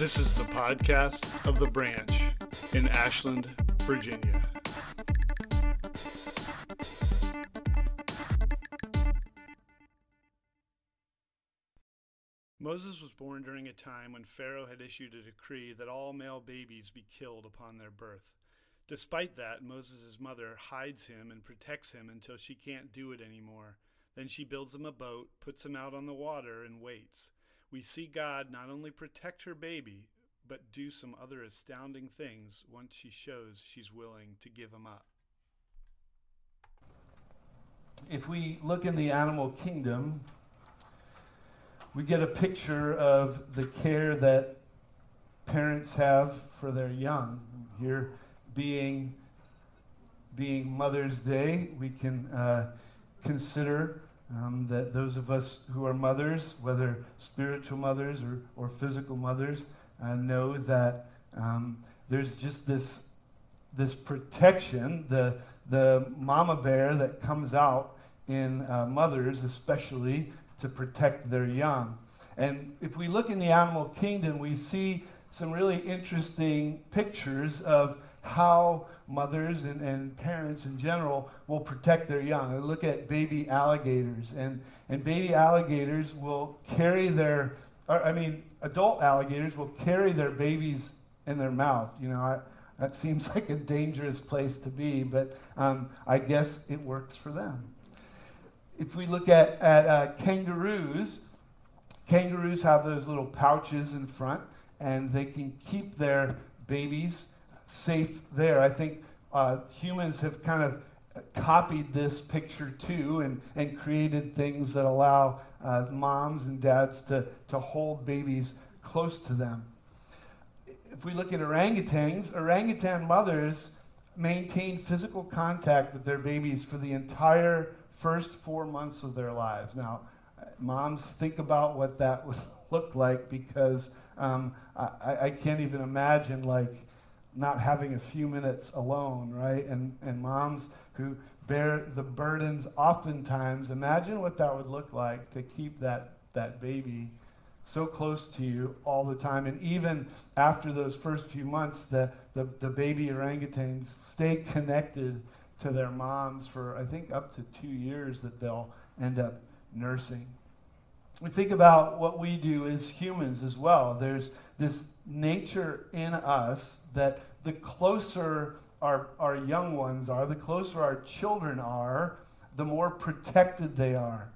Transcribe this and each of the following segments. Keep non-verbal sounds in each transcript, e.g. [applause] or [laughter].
This is the podcast of the branch in Ashland, Virginia. Moses was born during a time when Pharaoh had issued a decree that all male babies be killed upon their birth. Despite that, Moses' mother hides him and protects him until she can't do it anymore. Then she builds him a boat, puts him out on the water, and waits. We see God not only protect her baby, but do some other astounding things once she shows she's willing to give him up. If we look in the animal kingdom, we get a picture of the care that parents have for their young. Here being being Mother's Day, we can uh, consider um, that those of us who are mothers, whether spiritual mothers or, or physical mothers, uh, know that um, there's just this this protection, the the mama bear that comes out in uh, mothers, especially to protect their young. And if we look in the animal kingdom, we see some really interesting pictures of how mothers and, and parents in general will protect their young. I look at baby alligators, and, and baby alligators will carry their, or, I mean, adult alligators will carry their babies in their mouth. You know, I, that seems [laughs] like a dangerous place to be, but um, I guess it works for them. If we look at, at uh, kangaroos, kangaroos have those little pouches in front, and they can keep their babies safe there. I think uh, humans have kind of copied this picture too and, and created things that allow uh, moms and dads to, to hold babies close to them. If we look at orangutans, orangutan mothers maintain physical contact with their babies for the entire first four months of their lives. Now, moms, think about what that [laughs] would look like because um, I, I can't even imagine like not having a few minutes alone, right? And, and moms who bear the burdens oftentimes, imagine what that would look like to keep that, that baby so close to you all the time. And even after those first few months, the, the, the baby orangutans stay connected to their moms for, I think, up to two years that they'll end up nursing. We think about what we do as humans as well. There's this nature in us that the closer our, our young ones are, the closer our children are, the more protected they are.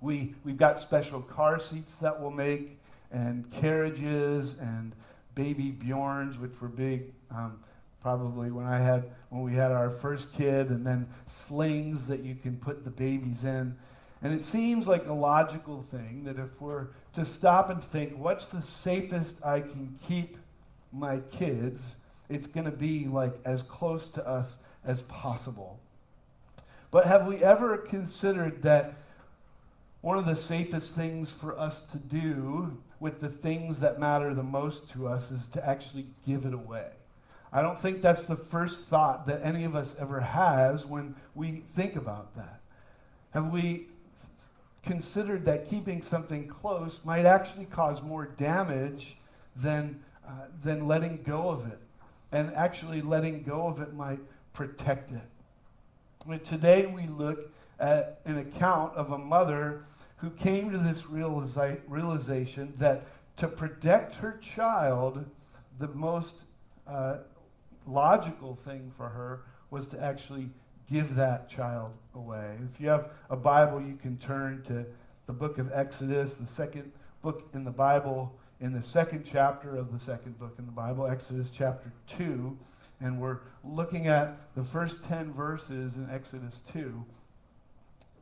We, we've got special car seats that we'll make, and carriages, and baby Bjorns, which were big um, probably when I had when we had our first kid, and then slings that you can put the babies in. And it seems like a logical thing that if we're to stop and think, what's the safest I can keep my kids, it's going to be like as close to us as possible. But have we ever considered that one of the safest things for us to do with the things that matter the most to us is to actually give it away? I don't think that's the first thought that any of us ever has when we think about that. Have we considered that keeping something close might actually cause more damage than, uh, than letting go of it. And actually, letting go of it might protect it. I today, we look at an account of a mother who came to this realiza- realization that to protect her child, the most uh, logical thing for her was to actually give that child away. If you have a Bible, you can turn to the book of Exodus, the second book in the Bible, in the second chapter of the second book in the Bible, Exodus chapter 2. And we're looking at the first 10 verses in Exodus 2,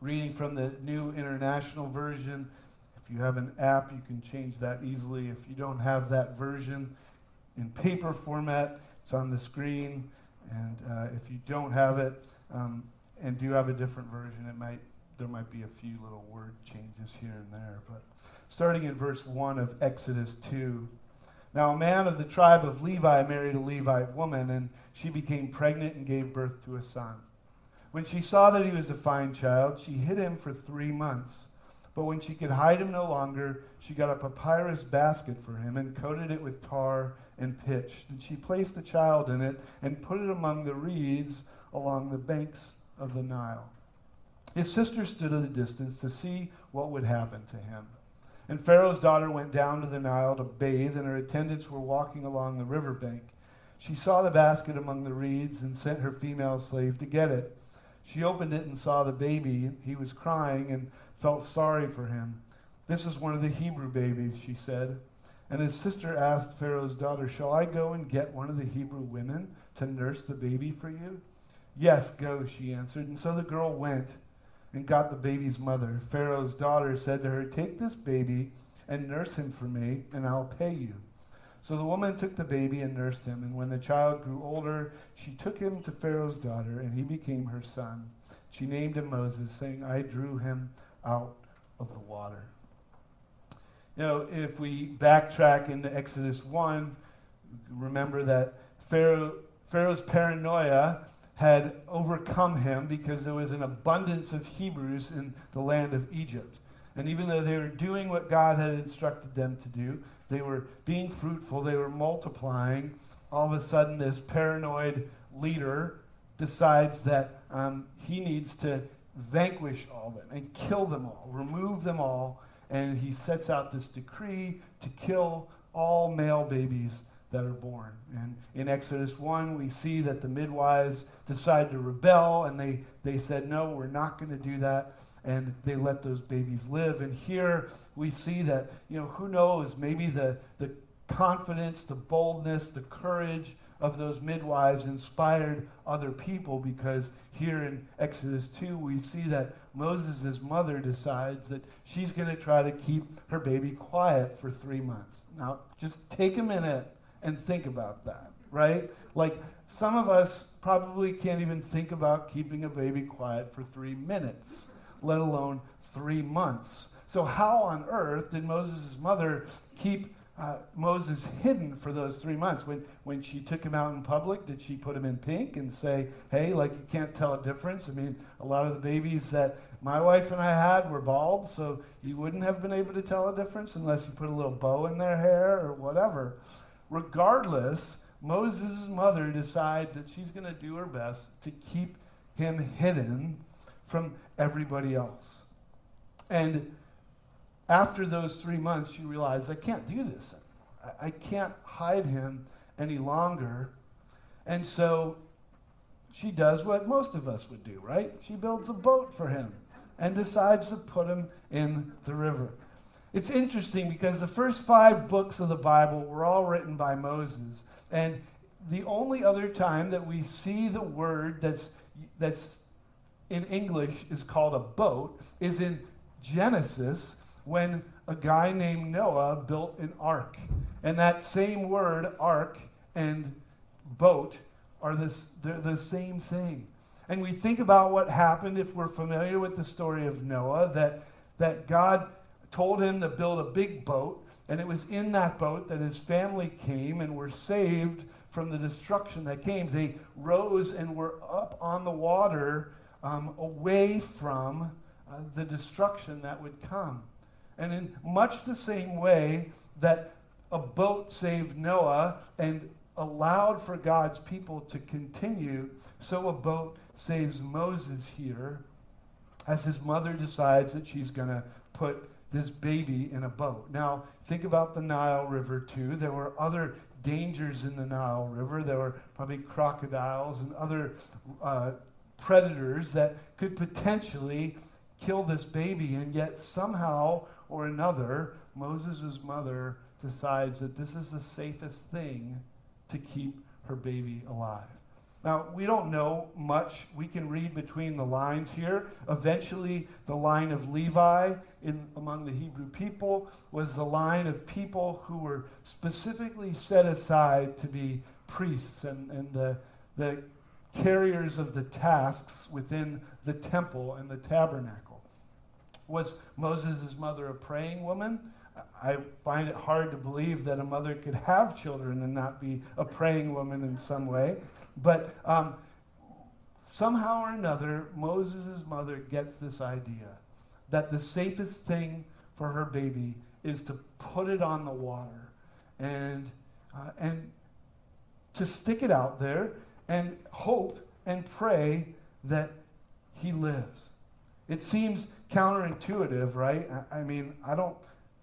reading from the New International Version. If you have an app, you can change that easily. If you don't have that version in paper format, it's on the screen. And uh, if you don't have it, um, and do have a different version. It might there might be a few little word changes here and there, but starting in verse 1 of Exodus 2. Now, a man of the tribe of Levi married a Levite woman, and she became pregnant and gave birth to a son. When she saw that he was a fine child, she hid him for three months. But when she could hide him no longer, she got a papyrus basket for him and coated it with tar and pitch. And she placed the child in it and put it among the reeds along the banks of the Nile. His sister stood at a distance to see what would happen to him. And Pharaoh's daughter went down to the Nile to bathe, and her attendants were walking along the river bank. She saw the basket among the reeds and sent her female slave to get it. She opened it and saw the baby. He was crying and felt sorry for him. This is one of the Hebrew babies, she said. And his sister asked Pharaoh's daughter, Shall I go and get one of the Hebrew women to nurse the baby for you? Yes, go, she answered. And so the girl went and got the baby's mother. Pharaoh's daughter said to her, Take this baby and nurse him for me, and I'll pay you. So the woman took the baby and nursed him, and when the child grew older, she took him to Pharaoh's daughter, and he became her son. She named him Moses, saying, I drew him out of the water. You know, if we backtrack into Exodus 1, remember that Pharaoh, Pharaoh's paranoia had overcome him because there was an abundance of Hebrews in the land of Egypt. And even though they were doing what God had instructed them to do, they were being fruitful, they were multiplying. All of a sudden, this paranoid leader decides that um, he needs to vanquish all of them and kill them all, remove them all, and he sets out this decree to kill all male babies that are born. And in Exodus 1, we see that the midwives decide to rebel, and they, they said, No, we're not going to do that. And they let those babies live. And here we see that, you know, who knows, maybe the, the confidence, the boldness, the courage of those midwives inspired other people because here in Exodus 2, we see that Moses' mother decides that she's going to try to keep her baby quiet for three months. Now, just take a minute and think about that, right? Like, some of us probably can't even think about keeping a baby quiet for three minutes, let alone three months. So, how on earth did Moses' mother keep uh, Moses hidden for those three months. When, when she took him out in public, did she put him in pink and say, hey, like you can't tell a difference? I mean, a lot of the babies that my wife and I had were bald, so you wouldn't have been able to tell a difference unless you put a little bow in their hair or whatever. Regardless, Moses' mother decides that she's going to do her best to keep him hidden from everybody else. And after those three months, she realize, I can't do this. I can't hide him any longer. And so she does what most of us would do, right? She builds a boat for him and decides to put him in the river. It's interesting because the first five books of the Bible were all written by Moses. And the only other time that we see the word that's, that's in English is called a boat is in Genesis when a guy named Noah built an ark. And that same word, ark and boat, are this, they're the same thing. And we think about what happened if we're familiar with the story of Noah, that, that God told him to build a big boat, and it was in that boat that his family came and were saved from the destruction that came. They rose and were up on the water um, away from uh, the destruction that would come. And in much the same way that a boat saved Noah and allowed for God's people to continue, so a boat saves Moses here as his mother decides that she's going to put this baby in a boat. Now, think about the Nile River, too. There were other dangers in the Nile River. There were probably crocodiles and other uh, predators that could potentially kill this baby, and yet somehow or another, Moses' mother decides that this is the safest thing to keep her baby alive. Now, we don't know much. We can read between the lines here. Eventually, the line of Levi in, among the Hebrew people was the line of people who were specifically set aside to be priests and, and the, the carriers of the tasks within the temple and the tabernacle. Was Moses' mother a praying woman? I find it hard to believe that a mother could have children and not be a praying woman in some way. But um, somehow or another, Moses' mother gets this idea that the safest thing for her baby is to put it on the water and, uh, and to stick it out there and hope and pray that he lives. It seems counterintuitive, right? I, I mean, I don't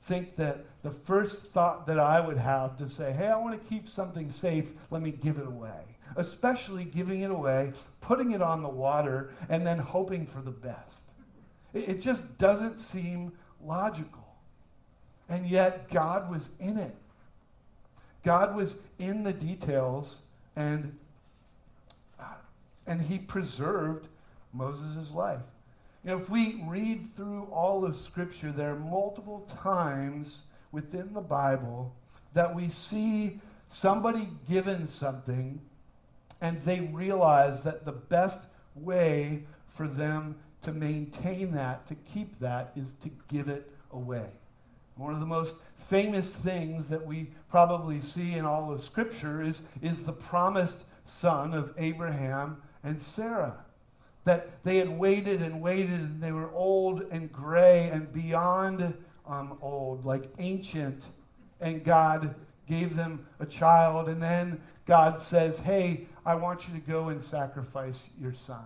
think that the first thought that I would have to say, hey, I want to keep something safe, let me give it away. Especially giving it away, putting it on the water, and then hoping for the best. It, it just doesn't seem logical. And yet, God was in it. God was in the details, and, and He preserved Moses' life. You know, if we read through all of Scripture, there are multiple times within the Bible that we see somebody given something and they realize that the best way for them to maintain that, to keep that, is to give it away. One of the most famous things that we probably see in all of Scripture is, is the promised son of Abraham and Sarah that they had waited and waited and they were old and gray and beyond um, old, like ancient. And God gave them a child. And then God says, Hey, I want you to go and sacrifice your son.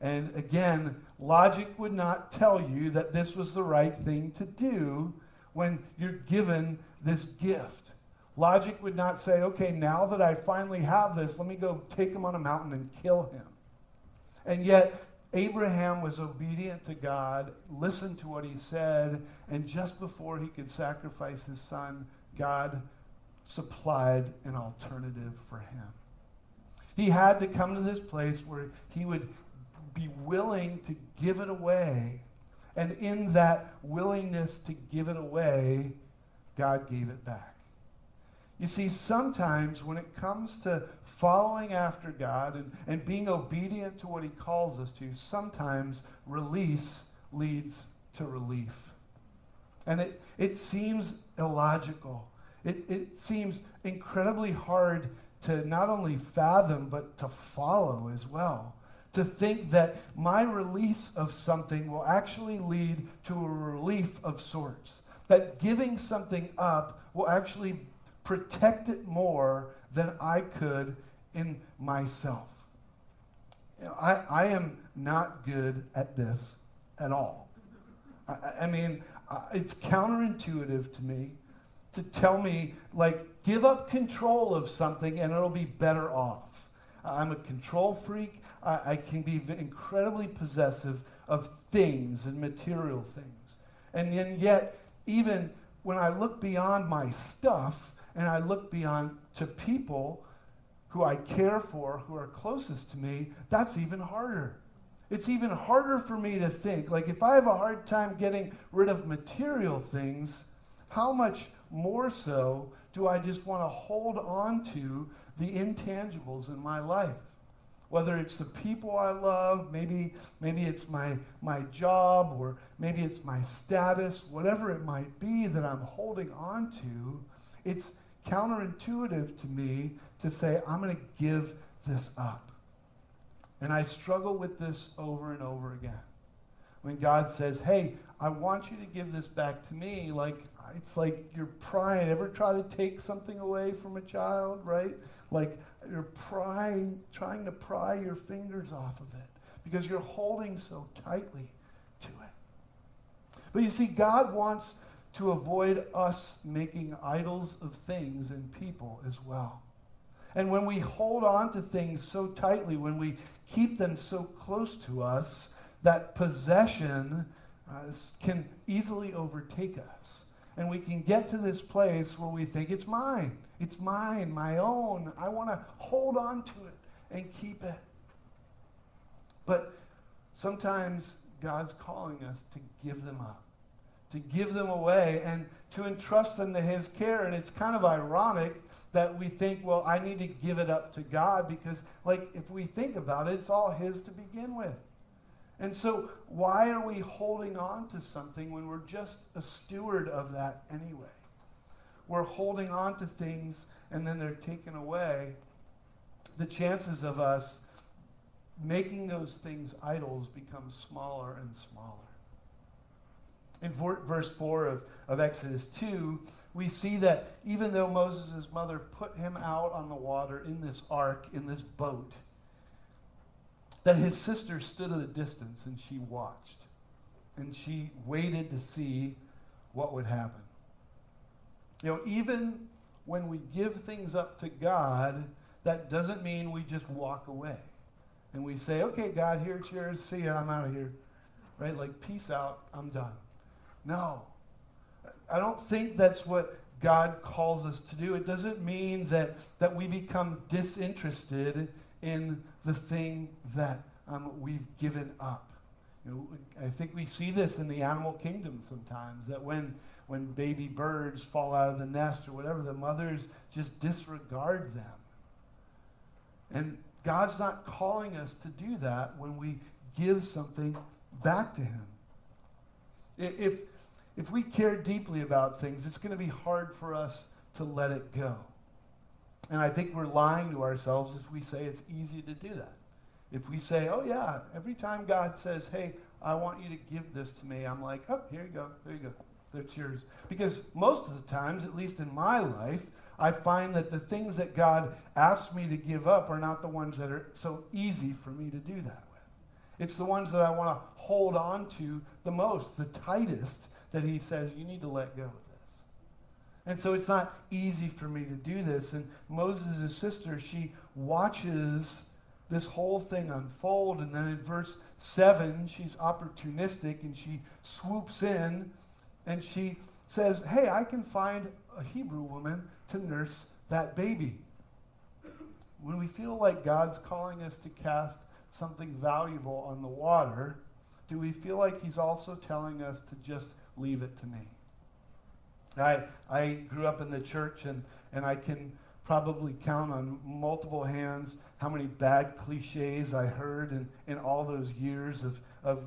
And again, logic would not tell you that this was the right thing to do when you're given this gift. Logic would not say, okay, now that I finally have this, let me go take him on a mountain and kill him. And yet, Abraham was obedient to God, listened to what he said, and just before he could sacrifice his son, God supplied an alternative for him. He had to come to this place where he would be willing to give it away. And in that willingness to give it away, God gave it back. You see, sometimes when it comes to following after God and, and being obedient to what He calls us to, sometimes release leads to relief. And it, it seems illogical. It, it seems incredibly hard to not only fathom, but to follow as well. To think that my release of something will actually lead to a relief of sorts. That giving something up will actually protect it more than I could in myself. You know, I, I am not good at this at all. I, I mean, it's counterintuitive to me to tell me, like, give up control of something and it'll be better off. I'm a control freak. I, I can be incredibly possessive of things and material things. And then yet, even when I look beyond my stuff and I look beyond to people, who I care for, who are closest to me, that's even harder. It's even harder for me to think. Like, if I have a hard time getting rid of material things, how much more so do I just want to hold on to the intangibles in my life? Whether it's the people I love, maybe, maybe it's my, my job, or maybe it's my status, whatever it might be that I'm holding on to, it's counterintuitive to me to say, I'm going to give this up. And I struggle with this over and over again. When God says, hey, I want you to give this back to me, like, it's like you're prying. Ever try to take something away from a child, right? Like you're prying, trying to pry your fingers off of it because you're holding so tightly to it. But you see, God wants to avoid us making idols of things and people as well. And when we hold on to things so tightly, when we keep them so close to us, that possession uh, can easily overtake us. And we can get to this place where we think it's mine. It's mine, my own. I want to hold on to it and keep it. But sometimes God's calling us to give them up, to give them away, and to entrust them to His care. And it's kind of ironic that we think, well, I need to give it up to God because, like, if we think about it, it's all His to begin with. And so, why are we holding on to something when we're just a steward of that anyway? We're holding on to things and then they're taken away. The chances of us making those things idols become smaller and smaller. In verse 4 of, of Exodus 2, we see that even though Moses' mother put him out on the water in this ark, in this boat, that his sister stood at a distance and she watched. And she waited to see what would happen. You know, even when we give things up to God, that doesn't mean we just walk away. And we say, okay, God, here it's. See ya, I'm out of here. Right? Like, peace out, I'm done. No. I don't think that's what God calls us to do. It doesn't mean that, that we become disinterested in the thing that um, we've given up. You know, I think we see this in the animal kingdom sometimes, that when, when baby birds fall out of the nest or whatever, the mothers just disregard them. And God's not calling us to do that when we give something back to Him. If, if we care deeply about things, it's going to be hard for us to let it go. And I think we're lying to ourselves if we say it's easy to do that. If we say, oh, yeah, every time God says, hey, I want you to give this to me, I'm like, oh, here you go, there you go, that's yours. Because most of the times, at least in my life, I find that the things that God asks me to give up are not the ones that are so easy for me to do that with. It's the ones that I want to hold on to the most, the tightest, that he says, you need to let go. And so it's not easy for me to do this. And Moses' sister, she watches this whole thing unfold. And then in verse 7, she's opportunistic and she swoops in and she says, Hey, I can find a Hebrew woman to nurse that baby. When we feel like God's calling us to cast something valuable on the water, do we feel like He's also telling us to just leave it to me. I, I grew up in the church, and, and I can probably count on multiple hands how many bad cliches I heard in, in all those years of, of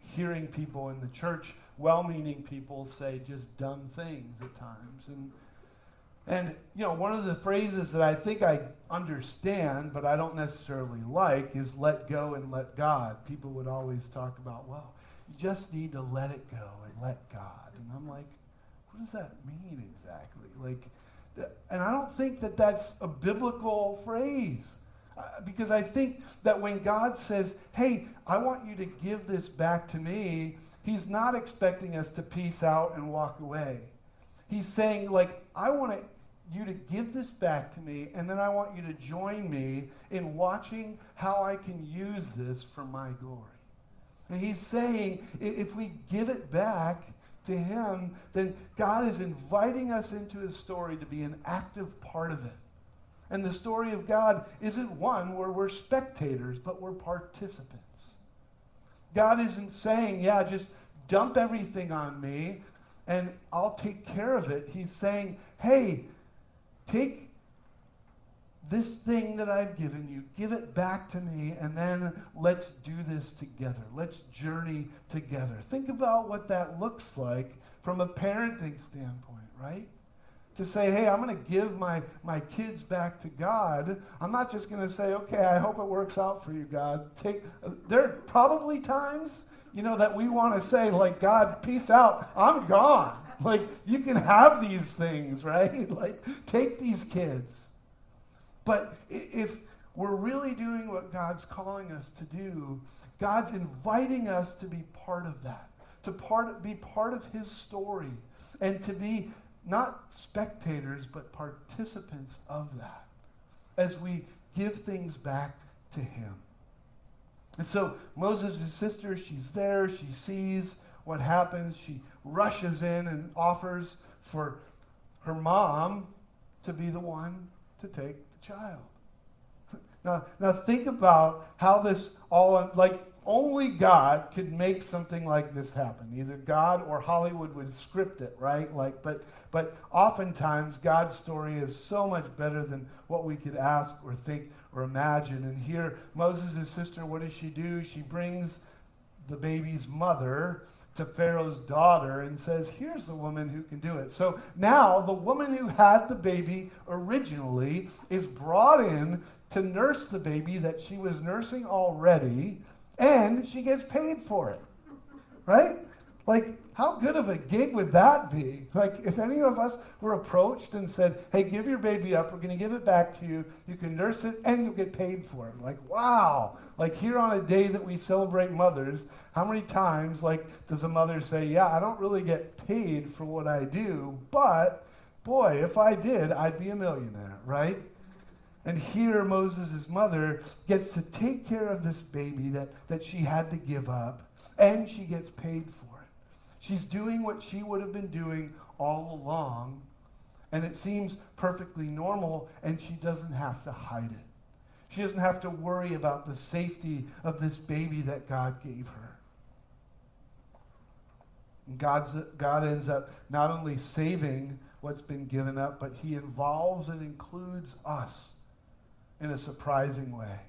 hearing people in the church, well meaning people, say just dumb things at times. And, and, you know, one of the phrases that I think I understand, but I don't necessarily like, is let go and let God. People would always talk about, well, you just need to let it go and let God. And I'm like, what does that mean exactly? Like, and I don't think that that's a biblical phrase. Uh, because I think that when God says, hey, I want you to give this back to me, he's not expecting us to peace out and walk away. He's saying, like, I want you to give this back to me, and then I want you to join me in watching how I can use this for my glory. And he's saying if we give it back to him, then God is inviting us into his story to be an active part of it. And the story of God isn't one where we're spectators, but we're participants. God isn't saying, yeah, just dump everything on me and I'll take care of it. He's saying, hey, take this thing that I've given you, give it back to me, and then let's do this together. Let's journey together. Think about what that looks like from a parenting standpoint, right? To say, hey, I'm going to give my, my kids back to God. I'm not just going to say, okay, I hope it works out for you, God. Take, uh, there are probably times, you know, that we want to say, like, God, peace out. I'm gone. Like, you can have these things, [laughs] right? Like, take these kids. But if we're really doing what God's calling us to do, God's inviting us to be part of that, to part, be part of His story, and to be not spectators, but participants of that as we give things back to Him. And so Moses' sister, she's there, she sees what happens, she rushes in and offers for her mom to be the one to take child. Now, now think about how this all, like, only God could make something like this happen. Either God or Hollywood would script it, right? Like, but, but oftentimes God's story is so much better than what we could ask or think or imagine. And here, Moses' sister, what does she do? She brings the baby's mother to Pharaoh's daughter and says, Here's the woman who can do it. So now the woman who had the baby originally is brought in to nurse the baby that she was nursing already, and she gets paid for it. Right? Like, how good of a gig would that be? Like, if any of us were approached and said, hey, give your baby up, we're going to give it back to you, you can nurse it, and you'll get paid for it. Like, wow. Like, here on a day that we celebrate mothers, how many times, like, does a mother say, yeah, I don't really get paid for what I do, but boy, if I did, I'd be a millionaire, right? And here, Moses' mother gets to take care of this baby that, that she had to give up, and she gets paid for She's doing what she would have been doing all along, and it seems perfectly normal, and she doesn't have to hide it. She doesn't have to worry about the safety of this baby that God gave her. And God's, God ends up not only saving what's been given up, but he involves and includes us in a surprising way.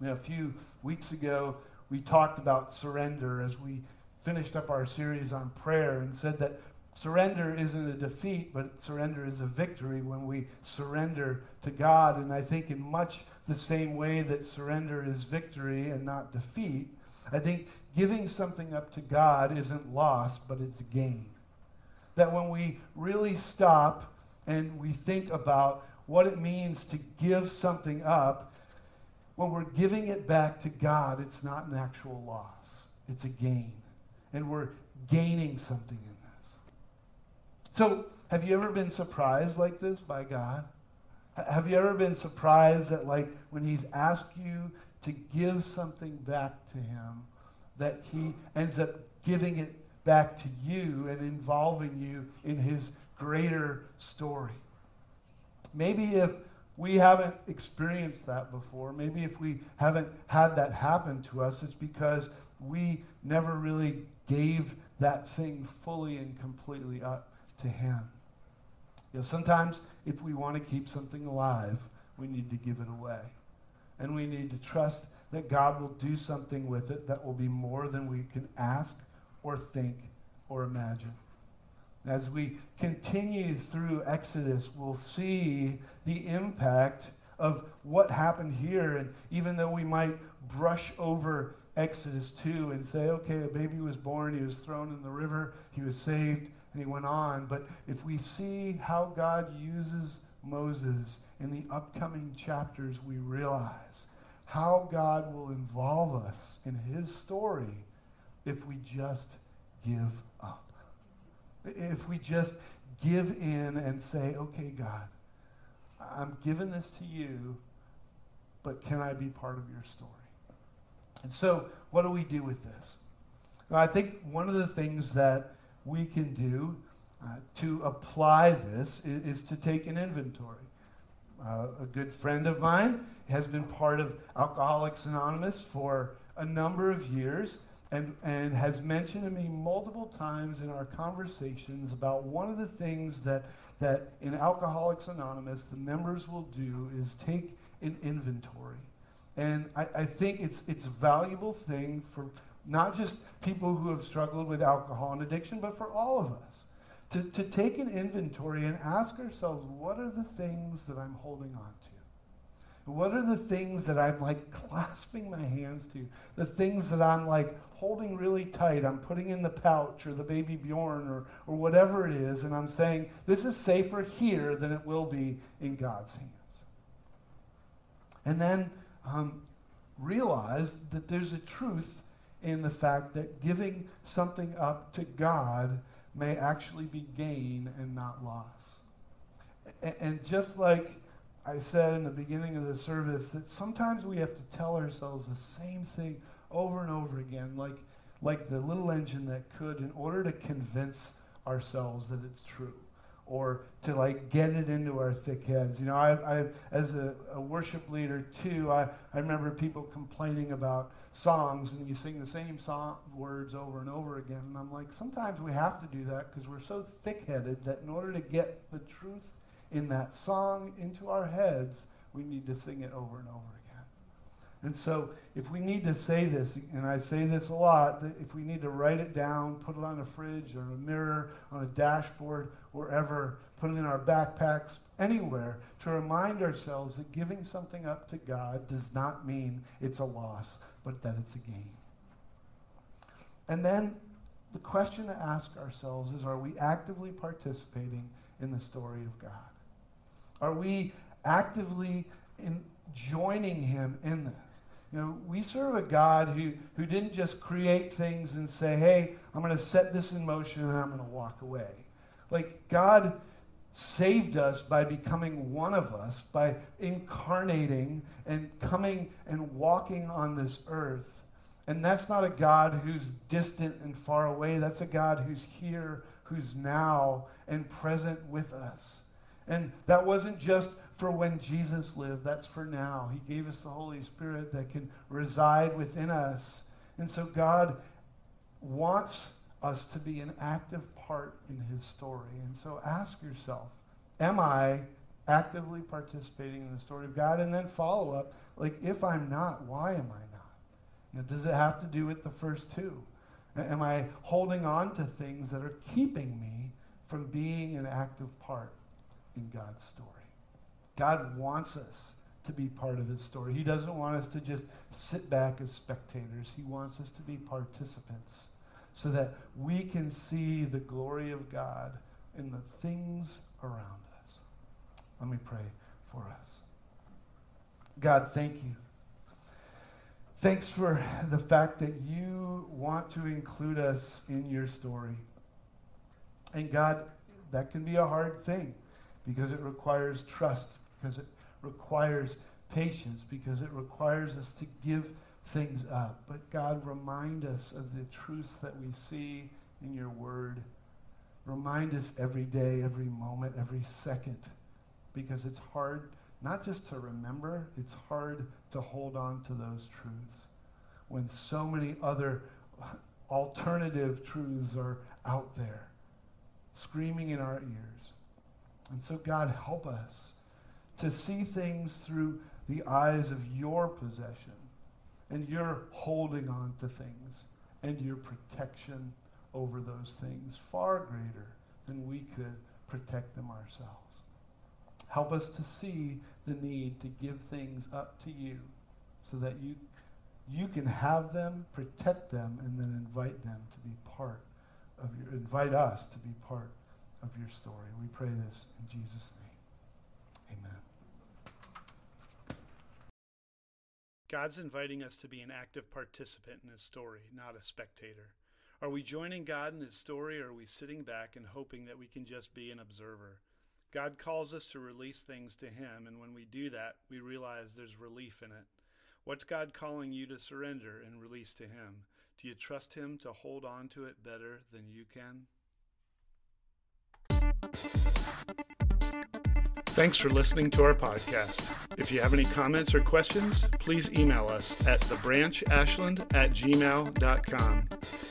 Know, a few weeks ago, we talked about surrender as we finished up our series on prayer and said that surrender isn't a defeat, but surrender is a victory when we surrender to God. And I think, in much the same way that surrender is victory and not defeat, I think giving something up to God isn't loss, but it's a gain. That when we really stop and we think about what it means to give something up, when we're giving it back to God, it's not an actual loss, it's a gain and we're gaining something in this. So, have you ever been surprised like this by God? Have you ever been surprised that, like, when He's asked you to give something back to Him, that He ends up giving it back to you and involving you in His greater story? Maybe if we haven't experienced that before, maybe if we haven't had that happen to us, it's because we never really gave that thing fully and completely up to Him. You know, sometimes if we want to keep something alive, we need to give it away. And we need to trust that God will do something with it that will be more than we can ask or think or imagine. As we continue through Exodus, we'll see the impact of what happened here. And even though we might brush over Exodus 2 and say, okay, a baby was born, he was thrown in the river, he was saved, and he went on. But if we see how God uses Moses in the upcoming chapters, we realize how God will involve us in his story if we just give up. If we just give in and say, okay, God, I'm giving this to you, but can I be part of your story? And so, what do we do with this? I think one of the things that we can do uh, to apply this is, is, to take an inventory. Uh, a good friend of mine has been part of Alcoholics Anonymous for a number of years and, and has mentioned to me multiple times in our conversations about one of the things that, that in Alcoholics Anonymous the members will do is take an inventory and I, I think it's, it's a valuable thing for not just people who have struggled with alcohol and addiction, but for all of us. To, to take an inventory and ask ourselves, what are the things that I'm holding on to? What are the things that I'm like clasping my hands to? The things that I'm like holding really tight. I'm putting in the pouch or the baby Bjorn or, or whatever it is, and I'm saying, this is safer here than it will be in God's hands. And then um, realize that there's a truth in the fact that giving something up to God may actually be gain and not loss. And, and just like I said in the beginning of the service, that sometimes we have to tell ourselves the same thing over and over again, like, like the little engine that could, in order to convince ourselves that it's true or to like get it into our thick heads. You know, I, I as a, a, worship leader too, I, I remember people complaining about songs and you sing the same song words over and over again. And I'm like, sometimes we have to do that because we're so thick-headed that in order to get the truth in that song into our heads, we need to sing it over and over again. And so, if we need to say this, and I say this a lot, that if we need to write it down, put it on a fridge or a mirror, on a dashboard, wherever, put it in our backpacks, anywhere, to remind ourselves that giving something up to God does not mean it's a loss, but that it's a gain. And then the question to ask ourselves is are we actively participating in the story of God? Are we actively in joining him in this? You know, we serve a God who, who didn't just create things and say, hey, I'm going to set this in motion and I'm going to walk away. Like, God saved us by becoming one of us, by incarnating and coming and walking on this earth. And that's not a God who's distant and far away. That's a God who's here, who's now, and present with us. And that wasn't just for when Jesus lived, that's for now. He gave us the Holy Spirit that can reside within us. And so God wants us to be an active part in his story. And so ask yourself, am I actively participating in the story of God? And then follow up, like, if I'm not, why am I not? You know, does it have to do with the first two? Am I holding on to things that are keeping me from being an active part in God's story? God wants us to be part of his story. He doesn't want us to just sit back as spectators. He wants us to be participants so that we can see the glory of God in the things around us. Let me pray for us. God, thank you. Thanks for the fact that you want to include us in your story. And God, that can be a hard thing because it requires trust, because it requires patience, because it requires us to give things up. But God, remind us of the truths that we see in your word. Remind us every day, every moment, every second, because it's hard not just to remember, it's hard to hold on to those truths when so many other alternative truths are out there screaming in our ears. And so, God, help us to see things through the eyes of your possession and your holding on to things and your protection over those things far greater than we could protect them ourselves. Help us to see the need to give things up to you so that you, you can have them, protect them, and then invite them to be part of your, invite us to be part of your story. We pray this in Jesus' name. Amen. God's inviting us to be an active participant in his story, not a spectator. Are we joining God in his story or are we sitting back and hoping that we can just be an observer? God calls us to release things to him, and when we do that, we realize there's relief in it. What's God calling you to surrender and release to him? Do you trust him to hold on to it better than you can? Thanks for listening to our podcast. If you have any comments or questions, please email us at thebranchashland at gmail.com.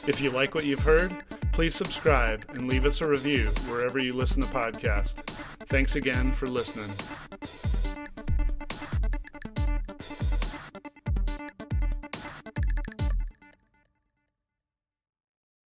If you like what you've heard, please subscribe and leave us a review wherever you listen to podcasts. Thanks again for listening.